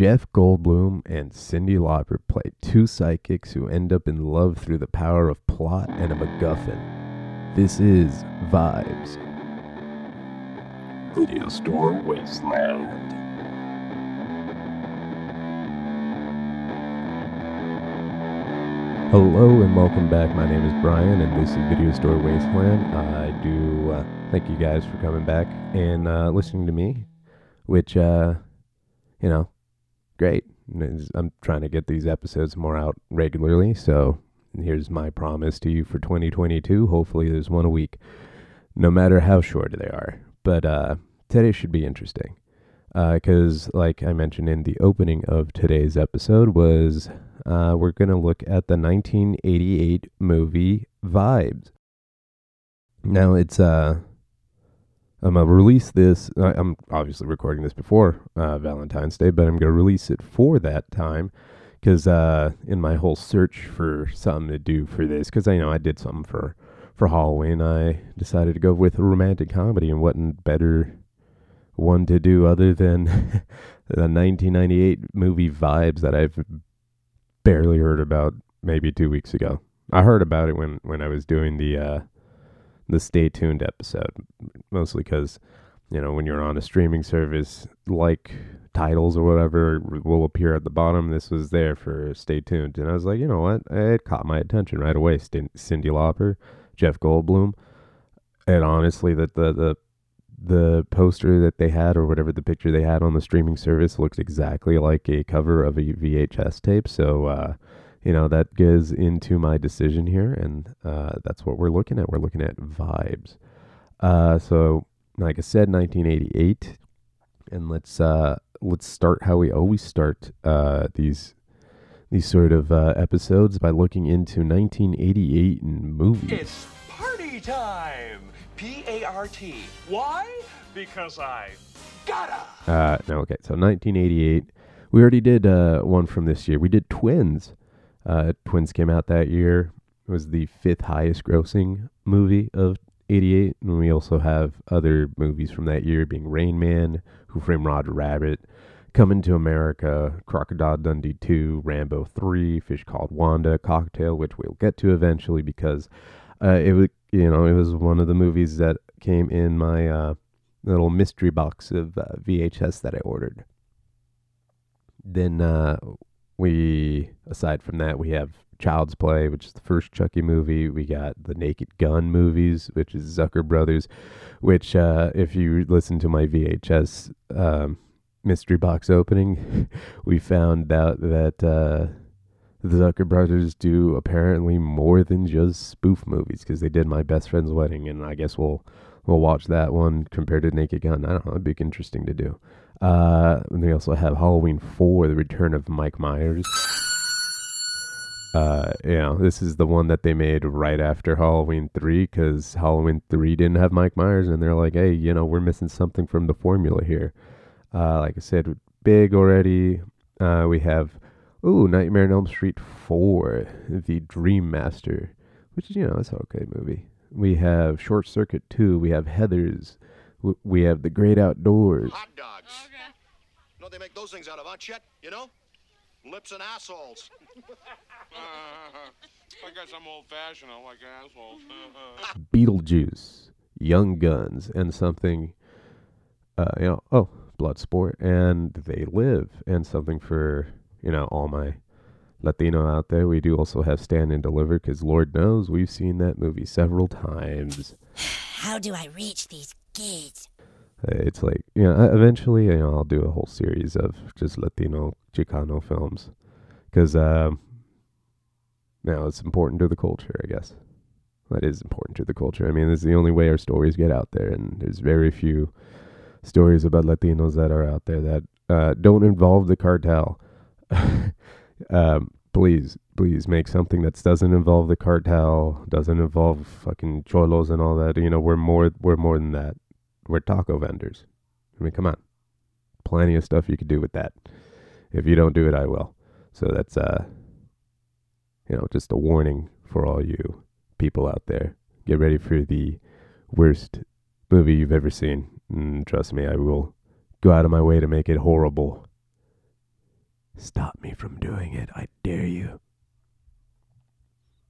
Jeff Goldblum and Cyndi Lauper play two psychics who end up in love through the power of plot and a MacGuffin. This is Vibes. Video Store Wasteland. Hello and welcome back. My name is Brian, and this is Video Store Wasteland. I do uh, thank you guys for coming back and uh, listening to me, which, uh, you know, great. I'm trying to get these episodes more out regularly, so here's my promise to you for 2022. Hopefully, there's one a week, no matter how short they are. But uh, today should be interesting because, uh, like I mentioned in the opening of today's episode, was uh, we're going to look at the 1988 movie Vibes. Now it's uh, I'm gonna release this. I'm obviously recording this before uh, Valentine's Day, but I'm gonna release it for that time because uh, in my whole search for something to do for this, because I know I did something for for Halloween, I decided to go with a romantic comedy, and wasn't better one to do other than the 1998 movie Vibes that I've barely heard about maybe two weeks ago. I heard about it when when I was doing the uh, the Stay Tuned episode, mostly because you know when you're on a streaming service like titles or whatever will appear at the bottom. This was there for Stay Tuned, and I was like, you know what? It caught my attention right away. Cyndi Lauper, Jeff Goldblum, and honestly, that the the the poster that they had or whatever the picture they had on the streaming service looked exactly like a cover of a VHS tape. So, uh, you know, that goes into my decision here, and uh, that's what we're looking at. We're looking at vibes. Uh, so, like I said, 1988, and let's uh, let's start how we always start uh, these these sort of uh, episodes by looking into 1988 in movies. It's party time. P A R T. Why? Because I gotta. Uh, no, okay. So 1988. We already did uh, one from this year. We did Twins. Uh, Twins came out that year. It was the fifth highest grossing movie of 88. And we also have other movies from that year being Rain Man, Who Framed Roger Rabbit, Coming to America, Crocodile Dundee 2, Rambo 3, Fish Called Wanda, Cocktail, which we'll get to eventually because uh, it was you know it was one of the movies that came in my uh, little mystery box of uh, VHS that I ordered. Then uh, we aside from that we have Child's Play, which is the first Chucky movie. We got the Naked Gun movies, which is Zucker Brothers, which uh, if you listen to my VHS um, mystery box opening, we found out that uh, the Zucker brothers do apparently more than just spoof movies because they did my best friend's wedding, and I guess we'll we'll watch that one compared to Naked Gun. I don't know, it'd be interesting to do. Uh, and they also have Halloween Four: The Return of Mike Myers. Uh, know, this is the one that they made right after Halloween 3 because Halloween 3 didn't have Mike Myers, and they're like, hey, you know, we're missing something from the formula here. Uh, like I said, big already. Uh, we have Ooh, Nightmare on Elm Street 4, The Dream Master, which is, you know, it's an okay movie. We have Short Circuit 2, we have Heathers, we have The Great Outdoors. Hot dogs. Okay. You know they make those things out of, huh, Chet? You know? Lips and assholes. uh, I guess I'm old fashioned. I like assholes. Beetlejuice, Young Guns, and something, uh, you know, oh, Bloodsport, and They Live, and something for you know, all my Latino out there, we do also have Stand and Deliver because Lord knows we've seen that movie several times. How do I reach these kids? It's like, you know, eventually, you know, I'll do a whole series of just Latino Chicano films because, um, now it's important to the culture, I guess. That is important to the culture. I mean, it's the only way our stories get out there, and there's very few stories about Latinos that are out there that uh, don't involve the cartel um, please, please make something that doesn't involve the cartel, doesn't involve fucking cholos and all that. You know, we're more, we're more than that. We're taco vendors. I mean, come on, plenty of stuff you could do with that. If you don't do it, I will. So that's uh, you know, just a warning for all you people out there. Get ready for the worst movie you've ever seen. And trust me, I will go out of my way to make it horrible Stop me from doing it. I dare you.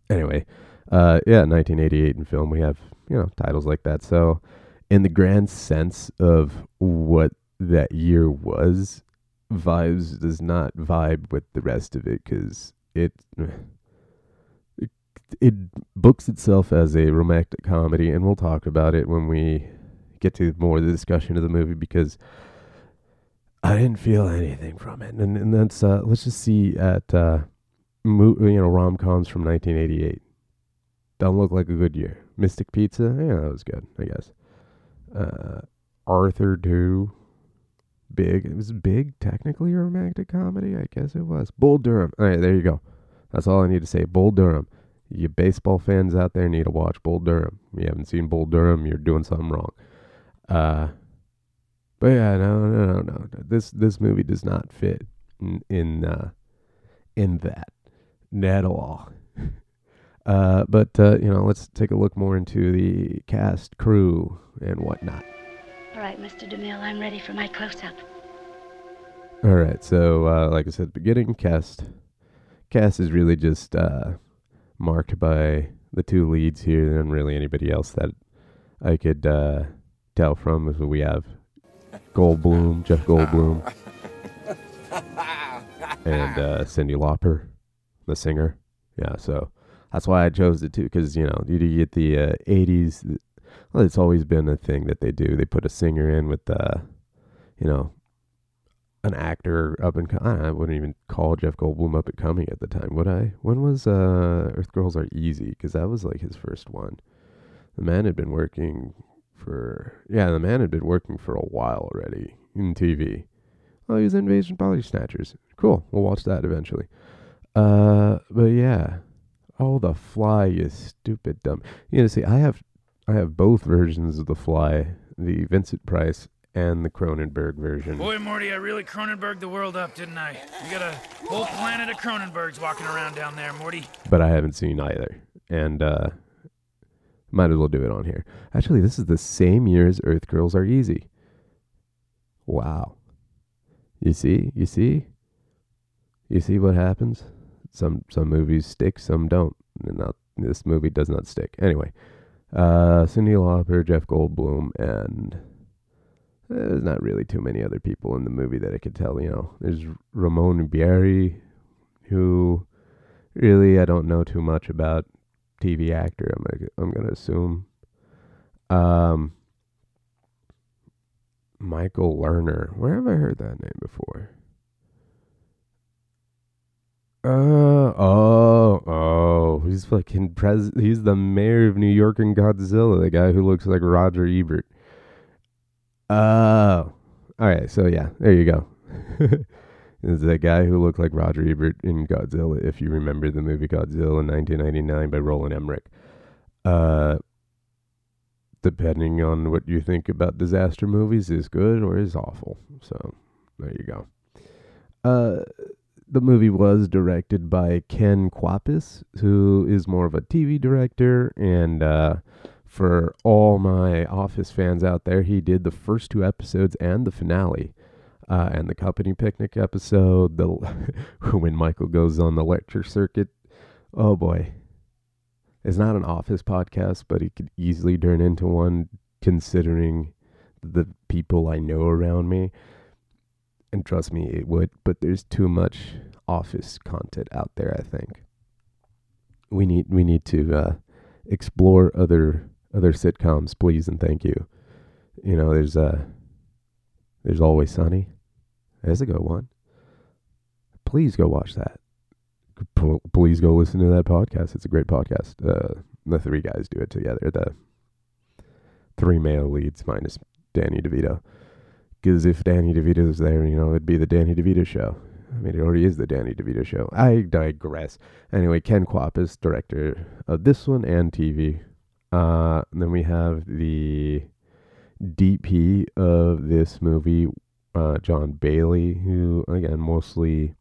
Anyway, uh, yeah, 1988 in film, we have, you know, titles like that. So, in the grand sense of what that year was, Vibes does not vibe with the rest of it because it, it it books itself as a romantic comedy, and we'll talk about it when we get to more of the discussion of the movie because I didn't feel anything from it, and and that's uh, let's just see at uh, mo- you know rom coms from 1988. Don't look like a good year. Mystic Pizza, yeah, that was good, I guess. Uh, Arthur two, big. It was big, technically a romantic comedy. I guess it was. Bull Durham. All right, there you go. That's all I need to say. Bull Durham. You baseball fans out there need to watch Bull Durham. If you haven't seen Bull Durham, you're doing something wrong. Uh, but yeah, no, no, no, no. This this movie does not fit in in, uh, in that at all. Uh, but uh, you know, let's take a look more into the cast, crew, and whatnot. All right, Mr. DeMille, I'm ready for my close-up. All right, so uh, like I said, at the beginning cast, cast is really just uh, marked by the two leads here, and really anybody else that I could uh, tell from. is what we have Goldblum, Jeff Goldblum, and uh, Cyndi Lauper, the singer. Yeah, so that's why I chose it too, because you know you do get the uh, '80s. Well, it's always been a thing that they do. They put a singer in with, uh, you know, an actor up and co- I wouldn't even call Jeff Goldblum up and coming at the time, would I? When was uh, Earth Girls Are Easy? Because that was like his first one. The man had been working for yeah, the man had been working for a while already in TV. Oh, he was in Invasion Body Snatchers. Cool. We'll watch that eventually. Uh, but yeah. Oh, The Fly, you stupid dumb. You know, see, I have, I have both versions of The Fly, the Vincent Price and the Cronenberg version. Boy, Morty, I really Cronenberg the world up, didn't I? You got a whole planet of Cronenbergs walking around down there, Morty. but I haven't seen either. And uh might as well do it on here. Actually, this is the same year as Earth Girls Are Easy. Wow. You see? You see? You see what happens? Some some movies stick, some don't. Not this movie does not stick. Anyway, uh Cyndi Lauper, Jeff Goldblum, and uh, there's not really too many other people in the movie that I could tell. You know, there's Ramon Bieri, who really I don't know too much about. TV actor. I'm gonna, I'm gonna assume. Um, Michael Lerner. Where have I heard that name before? Uh oh oh he's fucking pres he's the mayor of New York and Godzilla, the guy who looks like Roger Ebert. Oh. Alright, so yeah, there you go. is the guy who looked like Roger Ebert in Godzilla, if you remember the movie Godzilla in 1999 by Roland Emmerich. Uh, depending on what you think about disaster movies, is good or is awful. So there you go. Uh, the movie was directed by Ken Kwapis, who is more of a TV director. And uh, for all my Office fans out there, he did the first two episodes and the finale uh, and the company picnic episode, the when Michael goes on the lecture circuit. Oh boy, it's not an office podcast, but it could easily turn into one, considering the people I know around me. And trust me, it would. But there's too much office content out there. I think we need we need to uh, explore other other sitcoms, please and thank you. You know, there's uh, there's always sunny. There's a good one. Please go watch that. P- Please go listen to that podcast. It's a great podcast. Uh, the three guys do it together. The three male leads minus Danny DeVito. Because if Danny DeVito's there, you know, it'd be the Danny DeVito show. I mean, it already is the Danny DeVito show. I digress. Anyway, Ken Kwapis, director of this one and TV. Uh, and then we have the DP of this movie, uh, John Bailey, who again mostly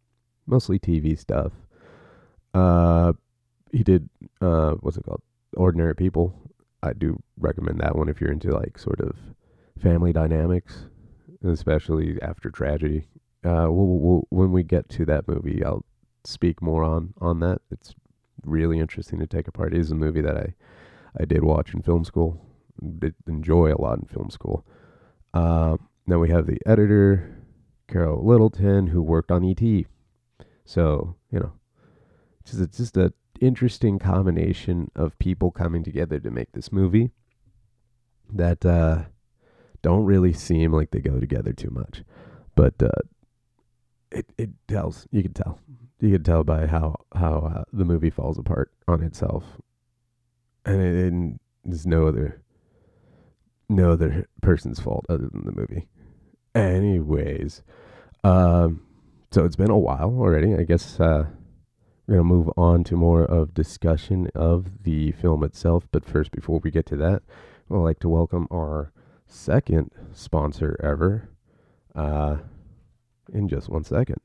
mostly TV stuff. Uh, he did uh, what's it called? Ordinary People. I do recommend that one if you're into like sort of family dynamics, especially after tragedy. Uh, we'll, we'll, when we get to that movie, I'll speak more on on that. It's really interesting to take apart. It is a movie that I I did watch in film school, did enjoy a lot in film school. Uh, then we have the editor, Carol Littleton, who worked on ET. So you know, just it's just a interesting combination of people coming together to make this movie that uh, don't really seem like they go together too much, but uh, it it tells. You can tell. You can tell by how how uh, the movie falls apart on itself, and, it, and there's no other no other person's fault other than the movie. Anyways, um, so it's been a while already. I guess uh, we're gonna move on to more of discussion of the film itself. But first, before we get to that, I'd like to welcome our second sponsor ever. Uh, in just one second.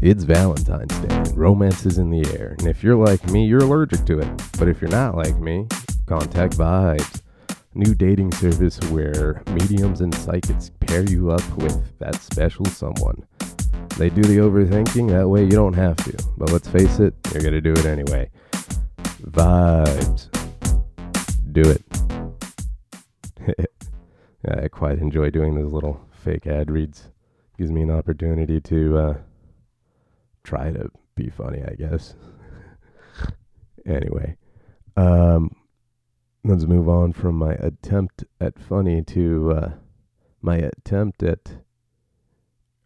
It's Valentine's Day, romance is in the air. And if you're like me, you're allergic to it. But if you're not like me, contact Vibes, new dating service where mediums and psychics pair you up with that special someone. They do the overthinking, that way you don't have to. But let's face it, you're gonna do it anyway. Vibes. Do it. I quite enjoy doing those little fake ad reads. Gives me an opportunity to uh, try to be funny, I guess. anyway, um, let's move on from my attempt at funny to uh, my attempt at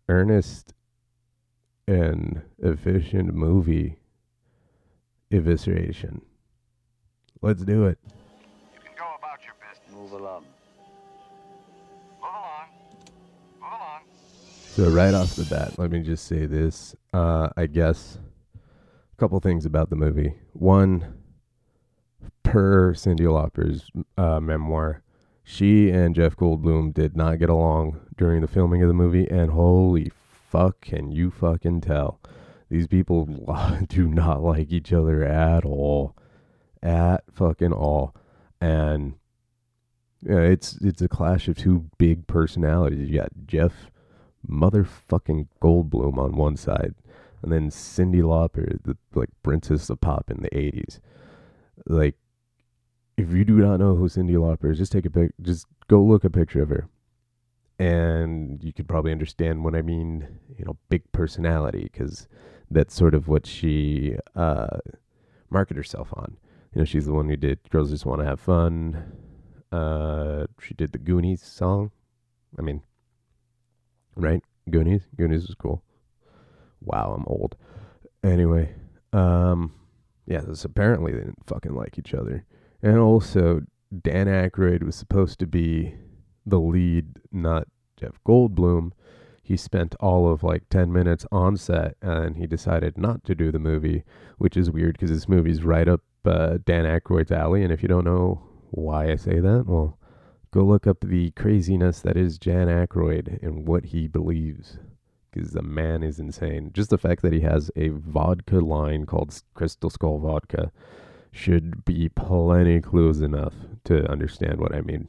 earnest and efficient movie evisceration. Let's do it. You can go about your business. Move along. Move along. Move along. So right off the bat, let me just say this. Uh, I guess a couple things about the movie. One, per Cyndi Lauper's uh, memoir, she and Jeff Goldblum did not get along during the filming of the movie, and holy fuck, can you fucking tell? These people do not like each other at all, at fucking all, and yeah, it's it's a clash of two big personalities. You got Jeff motherfucking Goldblum on one side, and then Cyndi Lauper, the like princess of pop in the '80s. Like, if you do not know who Cyndi Lauper is, just take a pic, just go look a picture of her, and you could probably understand what I mean. You know, big personality, because that's sort of what she uh, marketed herself on. You know, she's the one who did "Girls Just Want to Have Fun." Uh, she did the Goonies song. I mean, right? Goonies. Goonies was cool. Wow, I'm old. Anyway, um, yeah, this apparently they didn't fucking like each other, and also Dan Aykroyd was supposed to be the lead, not Jeff Goldblum. He spent all of like 10 minutes on set and he decided not to do the movie, which is weird because this movie's right up uh, Dan Aykroyd's alley. And if you don't know why I say that, well, go look up the craziness that is Dan Aykroyd and what he believes. Because the man is insane. Just the fact that he has a vodka line called Crystal Skull Vodka should be plenty clues enough to understand what I mean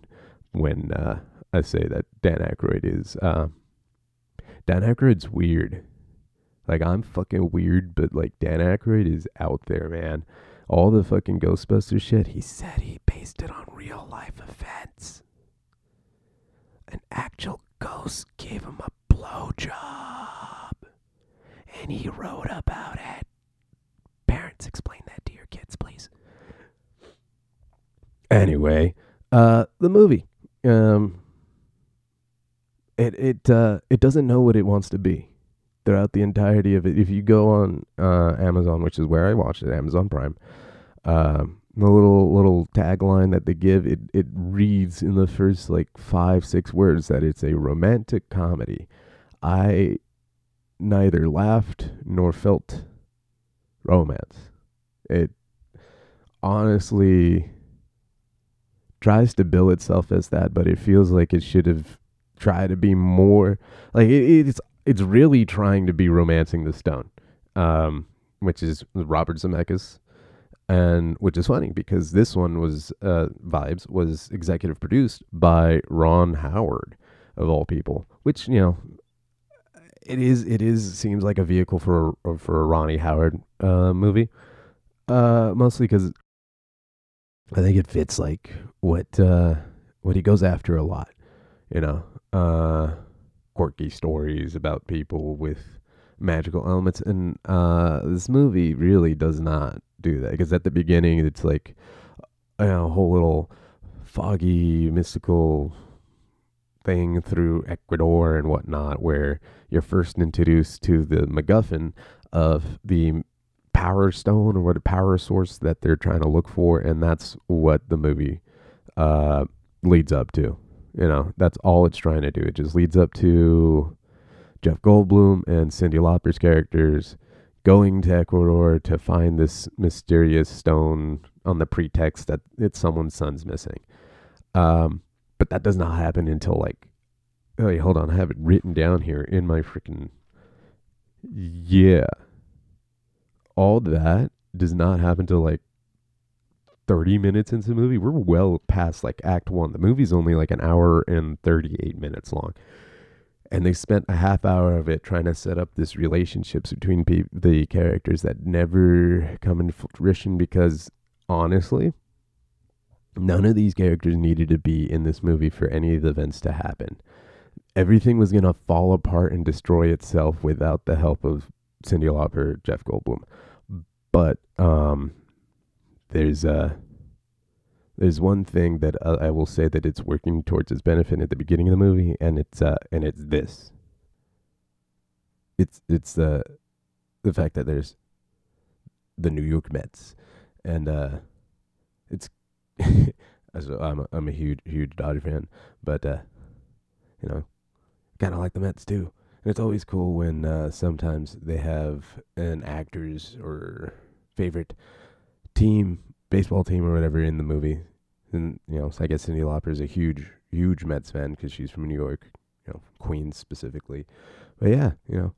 when uh, I say that Dan Aykroyd is. Uh, Dan Aykroyd's weird. Like I'm fucking weird, but like Dan Aykroyd is out there, man. All the fucking Ghostbuster shit. He said he based it on real life events. An actual ghost gave him a blowjob, and he wrote about it. Parents, explain that to your kids, please. Anyway, uh, the movie. Um, it it uh it doesn't know what it wants to be throughout the entirety of it. If you go on uh, Amazon, which is where I watched it, Amazon Prime, um, the little little tagline that they give it it reads in the first like five six words that it's a romantic comedy. I neither laughed nor felt romance. It honestly tries to bill itself as that, but it feels like it should have tried to be more like it, it's it's really trying to be romancing the stone, um, which is Robert Zemeckis. and which is funny because this one was uh, Vibes was executive produced by Ron Howard of all people, which you know it is it is seems like a vehicle for for a Ronnie Howard uh, movie, uh, mostly because I think it fits like what uh, what he goes after a lot, you know, uh, quirky stories about people with magical elements, and uh, this movie really does not do that because at the beginning it's like you know, a whole little foggy mystical thing through Ecuador and whatnot, where you're first introduced to the MacGuffin of the power stone or what a power source that they're trying to look for, and that's what the movie uh, leads up to. You know, that's all it's trying to do. It just leads up to Jeff Goldblum and Cyndi Lauper's characters going to Ecuador to find this mysterious stone on the pretext that it's someone's son's missing. Um, but that does not happen until like, oh, wait, hold on, I have it written down here in my freaking. Yeah. All that does not happen till like 30 minutes into the movie. We're well past like act one. The movie's only like an hour and 38 minutes long. And they spent a half hour of it trying to set up this relationships between pe- the characters that never come into fruition because honestly, none of these characters needed to be in this movie for any of the events to happen. Everything was going to fall apart and destroy itself without the help of Cyndi Lauper, Jeff Goldblum. But um, there's uh, there's one thing that uh, I will say that it's working towards its benefit at the beginning of the movie, and it's uh, and it's this. It's it's the the fact that there's the New York Mets, and uh, it's a, I'm a, I'm a huge huge Dodger fan, but uh, you know, kind of like the Mets too. And it's always cool when uh, sometimes they have an actor's or favorite team, baseball team or whatever in the movie. And you know, so I guess Cyndi Lauper is a huge huge Mets fan because she's from New York, you know, Queens specifically. But yeah, you know,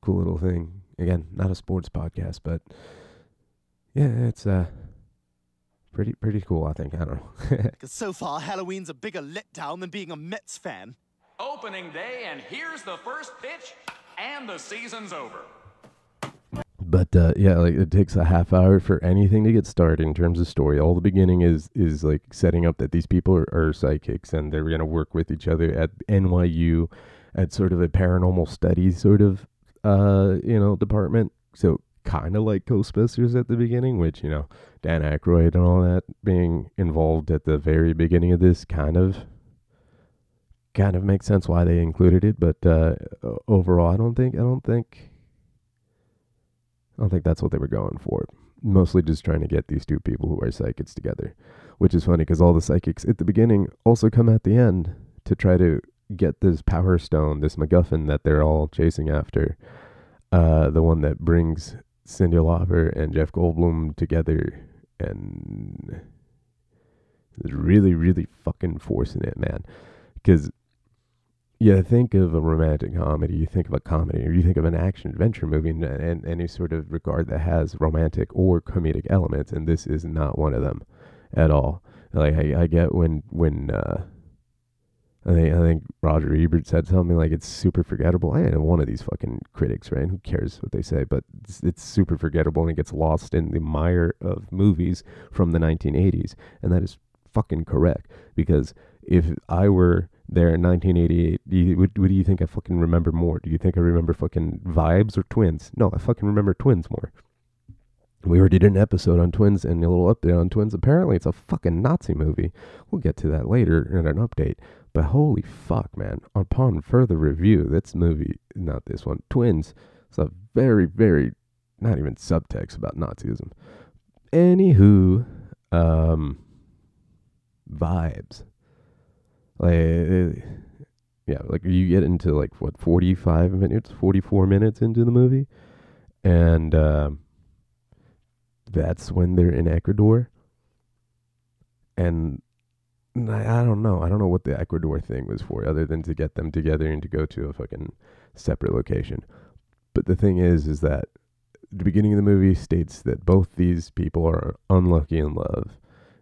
cool little thing. Again, not a sports podcast, but yeah, it's uh pretty pretty cool. I think I don't know. Because so far, Halloween's a bigger letdown than being a Mets fan. Opening day, and here's the first pitch, and the season's over. But uh, yeah, like it takes a half hour for anything to get started in terms of story. All the beginning is is like setting up that these people are, are psychics and they're gonna work with each other at NYU, at sort of a paranormal studies sort of uh you know department. So kind of like Ghostbusters at the beginning, which you know Dan Aykroyd and all that being involved at the very beginning of this kind of kind of makes sense why they included it. But uh, overall, I don't think I don't think I don't think that's what they were going for. Mostly just trying to get these two people who are psychics together, which is funny because all the psychics at the beginning also come at the end to try to get this power stone, this MacGuffin that they're all chasing after. Uh, the one that brings Cyndi Lauper and Jeff Goldblum together, and is really, really fucking forcing it, man. Because yeah, think of a romantic comedy, you think of a comedy, or you think of an action adventure movie, and, and any sort of regard that has romantic or comedic elements, and this is not one of them at all. Like I, I get when when uh, I think I think Roger Ebert said something like it's super forgettable. I am one of these fucking critics, right? Who cares what they say? But it's, it's super forgettable and it gets lost in the mire of movies from the 1980s, and that is fucking correct. Because if I were there in 1988, do you, what, what do you think I fucking remember more? Do you think I remember fucking Vibes or Twins? No, I fucking remember Twins more. We already did an episode on Twins and a little update on Twins. Apparently, it's a fucking Nazi movie. We'll get to that later in an update. But holy fuck, man. Upon further review, this movie, not this one, Twins, it's a very, very, not even subtext about Nazism. Anywho, um, vibes. Like, yeah, like you get into like what, 45 minutes, 44 minutes into the movie, and, um, that's when they're in Ecuador. And I, I don't know. I don't know what the Ecuador thing was for, other than to get them together and to go to a fucking separate location. But the thing is, is that the beginning of the movie states that both these people are unlucky in love.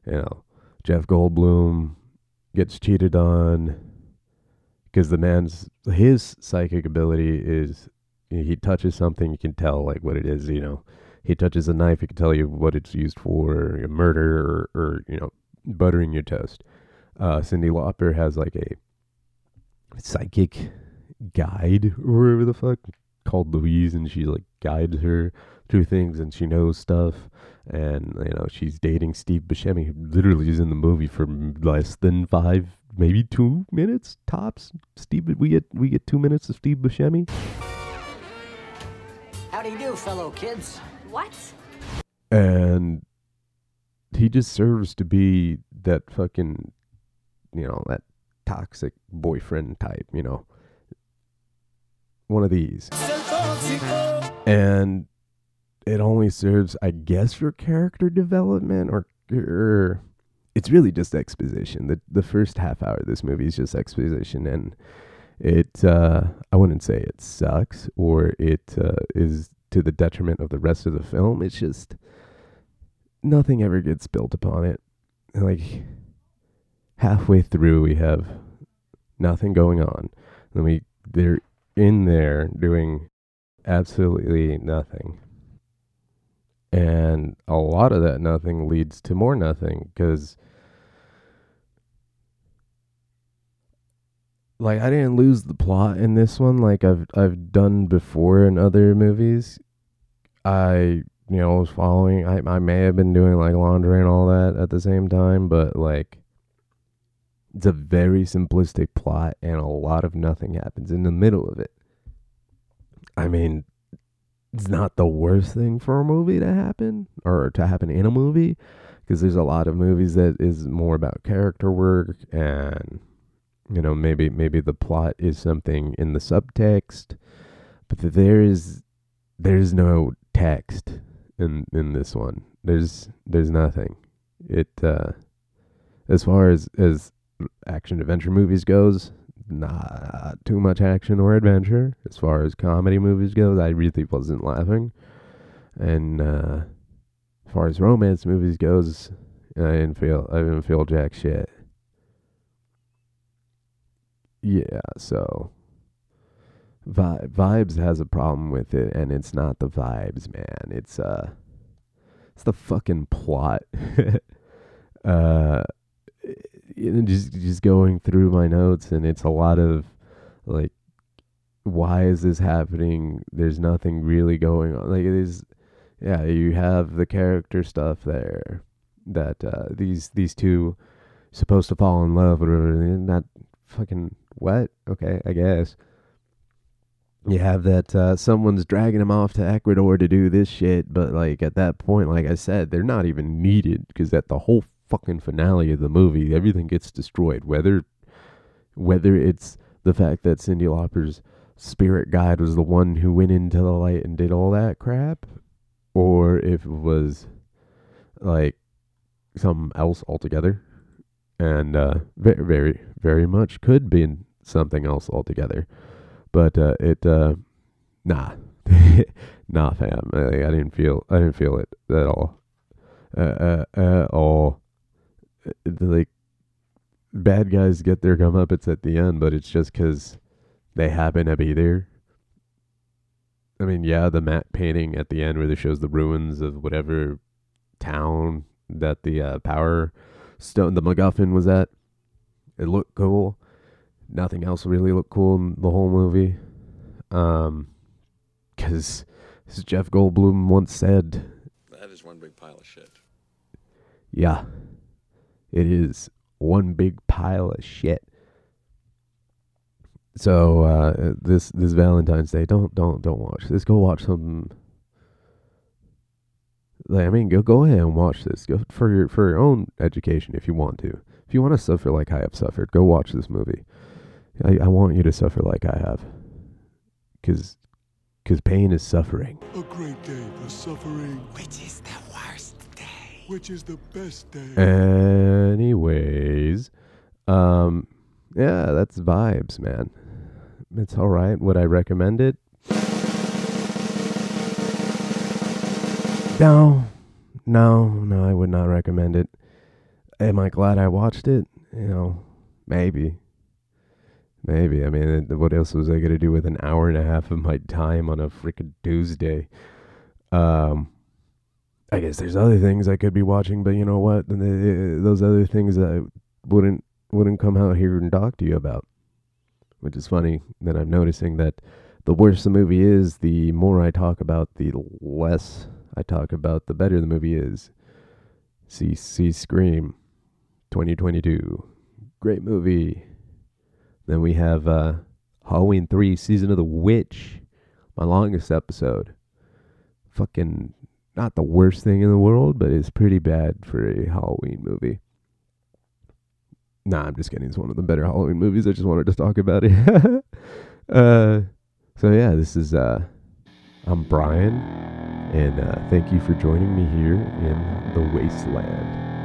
You know, Jeff Goldblum gets cheated on because the man's his psychic ability is he touches something you can tell like what it is you know. He touches a knife he can tell you what it's used for murder or, or you know buttering your toast. Uh cyndi lauper has like a psychic guide or whatever the fuck called louise and she like guides her through things and she knows stuff and you know she's dating steve buscemi who literally is in the movie for less than five maybe two minutes tops. Steve, we get we get two minutes of Steve Buscemi. How do you do, fellow kids? What? And he just serves to be that fucking, you know, that toxic boyfriend type, you know, one of these. And it only serves, I guess, for character development or, or it's really just exposition. The the first half hour of this movie is just exposition, and it uh, I wouldn't say it sucks or it uh, is to the detriment of the rest of the film. It's just nothing ever gets built upon it. Like halfway through, we have nothing going on, and we they're in there doing absolutely nothing and a lot of that nothing leads to more nothing because like I didn't lose the plot in this one like I've I've done before in other movies. I you know was following I I may have been doing like laundry and all that at the same time, but like it's a very simplistic plot and a lot of nothing happens in the middle of it. I mean, it's not the worst thing for a movie to happen or to happen in a movie because there's a lot of movies that is more about character work and you know maybe maybe the plot is something in the subtext but there is there's no text in in this one. There's there's nothing. It uh as far as as action adventure movies goes not too much action or adventure as far as comedy movies goes. I really wasn't laughing, and uh, as far as romance movies goes, I didn't feel I didn't feel jack shit. Yeah, so Vi- vibes has a problem with it, and it's not the vibes, man. It's uh, it's the fucking plot. uh just just going through my notes and it's a lot of like why is this happening? There's nothing really going on. Like it is yeah you have the character stuff there that uh these these two supposed to fall in love or whatever they're not fucking what? Okay i guess. You have that uh, someone's dragging them off to Ecuador to do this shit, but like at that point, like I said, they're not even needed because at the whole fucking finale of the movie, everything gets destroyed. Whether whether it's the fact that Cyndi Lauper's spirit guide was the one who went into the light and did all that crap, or if it was like something else altogether, and uh, very, very, very much could be something else altogether. But uh, it, uh, nah, nah, fam. I, I didn't feel, I didn't feel it at all, uh, uh, at all like bad guys get their comeuppance at the end, but it's just because they happen to be there. I mean, yeah, the matte painting at the end where it shows the ruins of whatever town that the uh, power stone, the MacGuffin was at. It looked cool. Nothing else really looked cool in the whole movie. Um, because as Jeff Goldblum once said, that is one big pile of shit. Yeah. It is one big pile of shit. So uh, this this Valentine's Day, don't don't don't watch this. Go watch some. Like, I mean, go go ahead and watch this. Go for your for your own education if you want to. If you want to suffer like I have suffered, go watch this movie. I, I want you to suffer like I have, because because pain is suffering. A great day for suffering. Which is the worst day? Which is the best day? Anyways, um, yeah, that's vibes, man. It's all right. Would I recommend it? No, no, no, I would not recommend it. Am I glad I watched it? You know, maybe. Maybe. I mean, what else was I going to do with an hour and a half of my time on a freaking Tuesday? Um, I guess there's other things I could be watching, but you know what? The- the- eh, eh, eh, Those other things I wouldn't wouldn't come out here and talk to you about. Which is funny that I'm noticing that the worse the movie is, the more I talk about, the less I talk about, the better the movie is. See, see, Scream, 2022, great movie. Then we have uh, Halloween 3, Season of the Witch, my longest episode. Fucking not the worst thing in the world, but it's pretty bad for a Halloween movie. Nah, I'm just kidding. It's one of the better Halloween movies. I just wanted to talk about it. uh, so yeah, this is uh, I'm Brian, and uh, thank you for joining me here in the wasteland.